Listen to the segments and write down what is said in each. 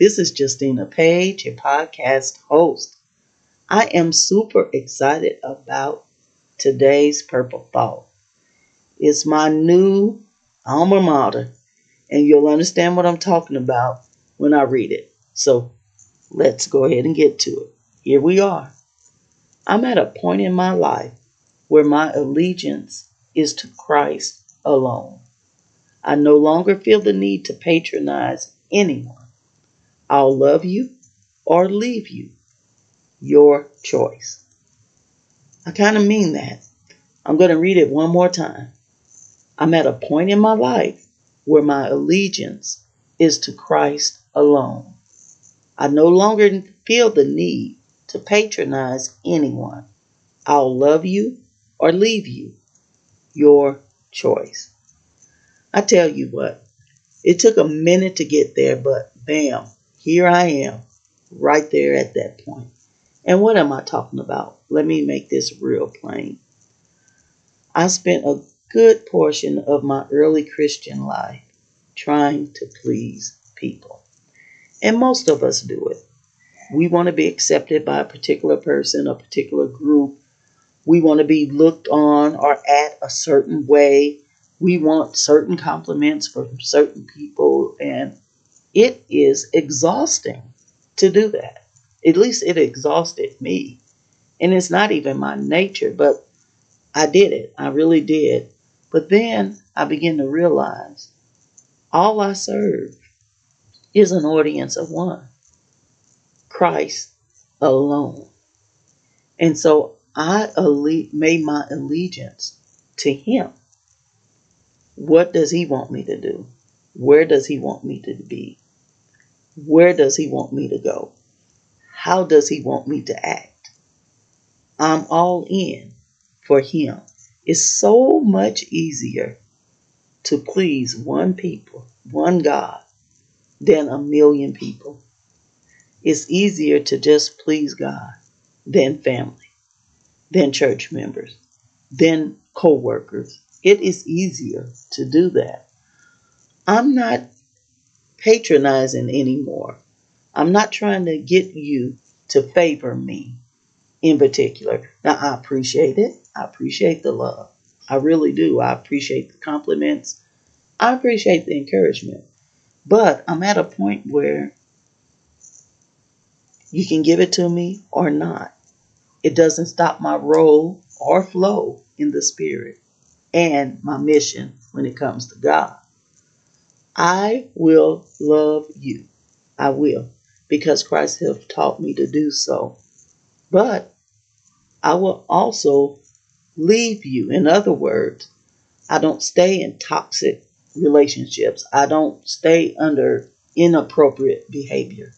This is Justina Page, your podcast host. I am super excited about today's Purple Thought. It's my new alma mater, and you'll understand what I'm talking about when I read it. So let's go ahead and get to it. Here we are. I'm at a point in my life where my allegiance is to Christ alone. I no longer feel the need to patronize anyone. I'll love you or leave you. Your choice. I kind of mean that. I'm going to read it one more time. I'm at a point in my life where my allegiance is to Christ alone. I no longer feel the need to patronize anyone. I'll love you or leave you. Your choice. I tell you what, it took a minute to get there, but bam, here I am, right there at that point. And what am I talking about? Let me make this real plain. I spent a good portion of my early Christian life trying to please people. And most of us do it. We want to be accepted by a particular person, a particular group. We want to be looked on or at a certain way we want certain compliments from certain people, and it is exhausting to do that. At least it exhausted me. And it's not even my nature, but I did it. I really did. But then I began to realize all I serve is an audience of one Christ alone. And so I made my allegiance to Him. What does He want me to do? Where does He want me to be? Where does He want me to go? How does He want me to act? I'm all in for Him. It's so much easier to please one people, one God, than a million people. It's easier to just please God than family, than church members, than co workers, it is easier to do that. I'm not patronizing anymore. I'm not trying to get you to favor me in particular. Now, I appreciate it. I appreciate the love. I really do. I appreciate the compliments. I appreciate the encouragement. But I'm at a point where you can give it to me or not. It doesn't stop my role or flow in the spirit and my mission when it comes to God. I will love you. I will, because Christ has taught me to do so. But I will also leave you. In other words, I don't stay in toxic relationships. I don't stay under inappropriate behavior.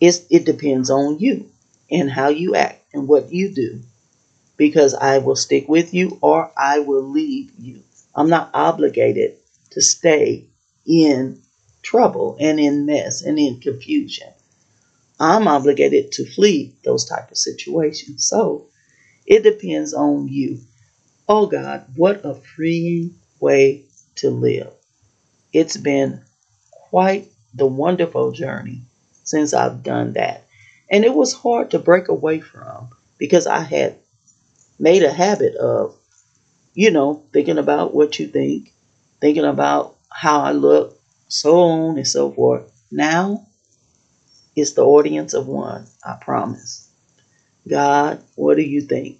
It's, it depends on you and how you act and what you do because I will stick with you or I will leave you. I'm not obligated to stay in trouble and in mess and in confusion. I'm obligated to flee those type of situations. So it depends on you. Oh God, what a freeing way to live. It's been quite the wonderful journey since I've done that. And it was hard to break away from because I had made a habit of, you know, thinking about what you think, thinking about how I look, so on and so forth. Now it's the audience of one, I promise. God, what do you think?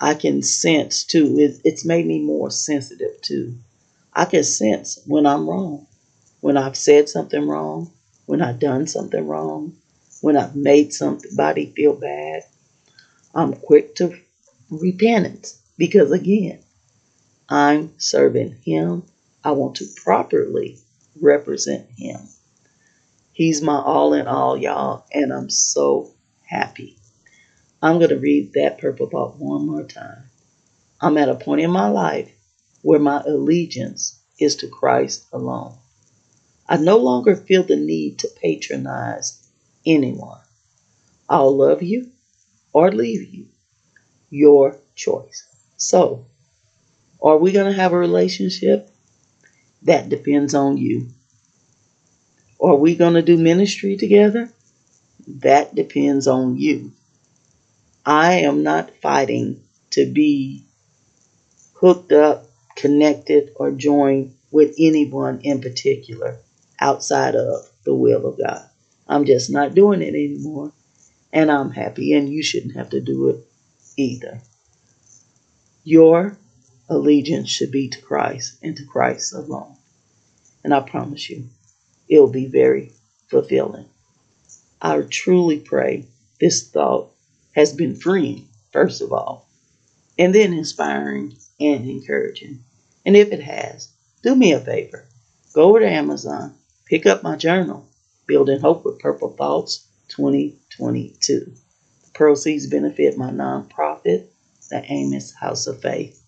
I can sense too, it's made me more sensitive too. I can sense when I'm wrong, when I've said something wrong, when I've done something wrong, when I've made somebody feel bad. I'm quick to repentance because again, I'm serving Him. I want to properly represent Him. He's my all in all, y'all, and I'm so happy. I'm going to read that purple book one more time. I'm at a point in my life where my allegiance is to Christ alone. I no longer feel the need to patronize anyone. I'll love you or leave you. Your choice. So, are we going to have a relationship? That depends on you. Are we going to do ministry together? That depends on you. I am not fighting to be hooked up, connected, or joined with anyone in particular outside of the will of God. I'm just not doing it anymore. And I'm happy, and you shouldn't have to do it either. Your allegiance should be to Christ and to Christ alone. And I promise you, it'll be very fulfilling. I truly pray this thought has been freeing, first of all, and then inspiring and encouraging. And if it has, do me a favor. Go over to Amazon, pick up my journal, Building Hope with Purple Thoughts 2022. The proceeds benefit my nonprofit, the Amos House of Faith.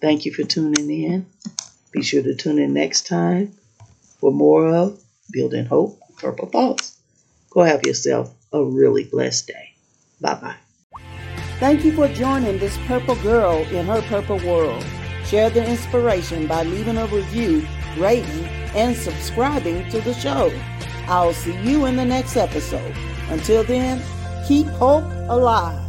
Thank you for tuning in. Be sure to tune in next time for more of Building Hope, Purple Thoughts. Go have yourself a really blessed day. Bye bye. Thank you for joining this purple girl in her purple world. Share the inspiration by leaving a review, rating, and subscribing to the show. I'll see you in the next episode. Until then, keep hope alive.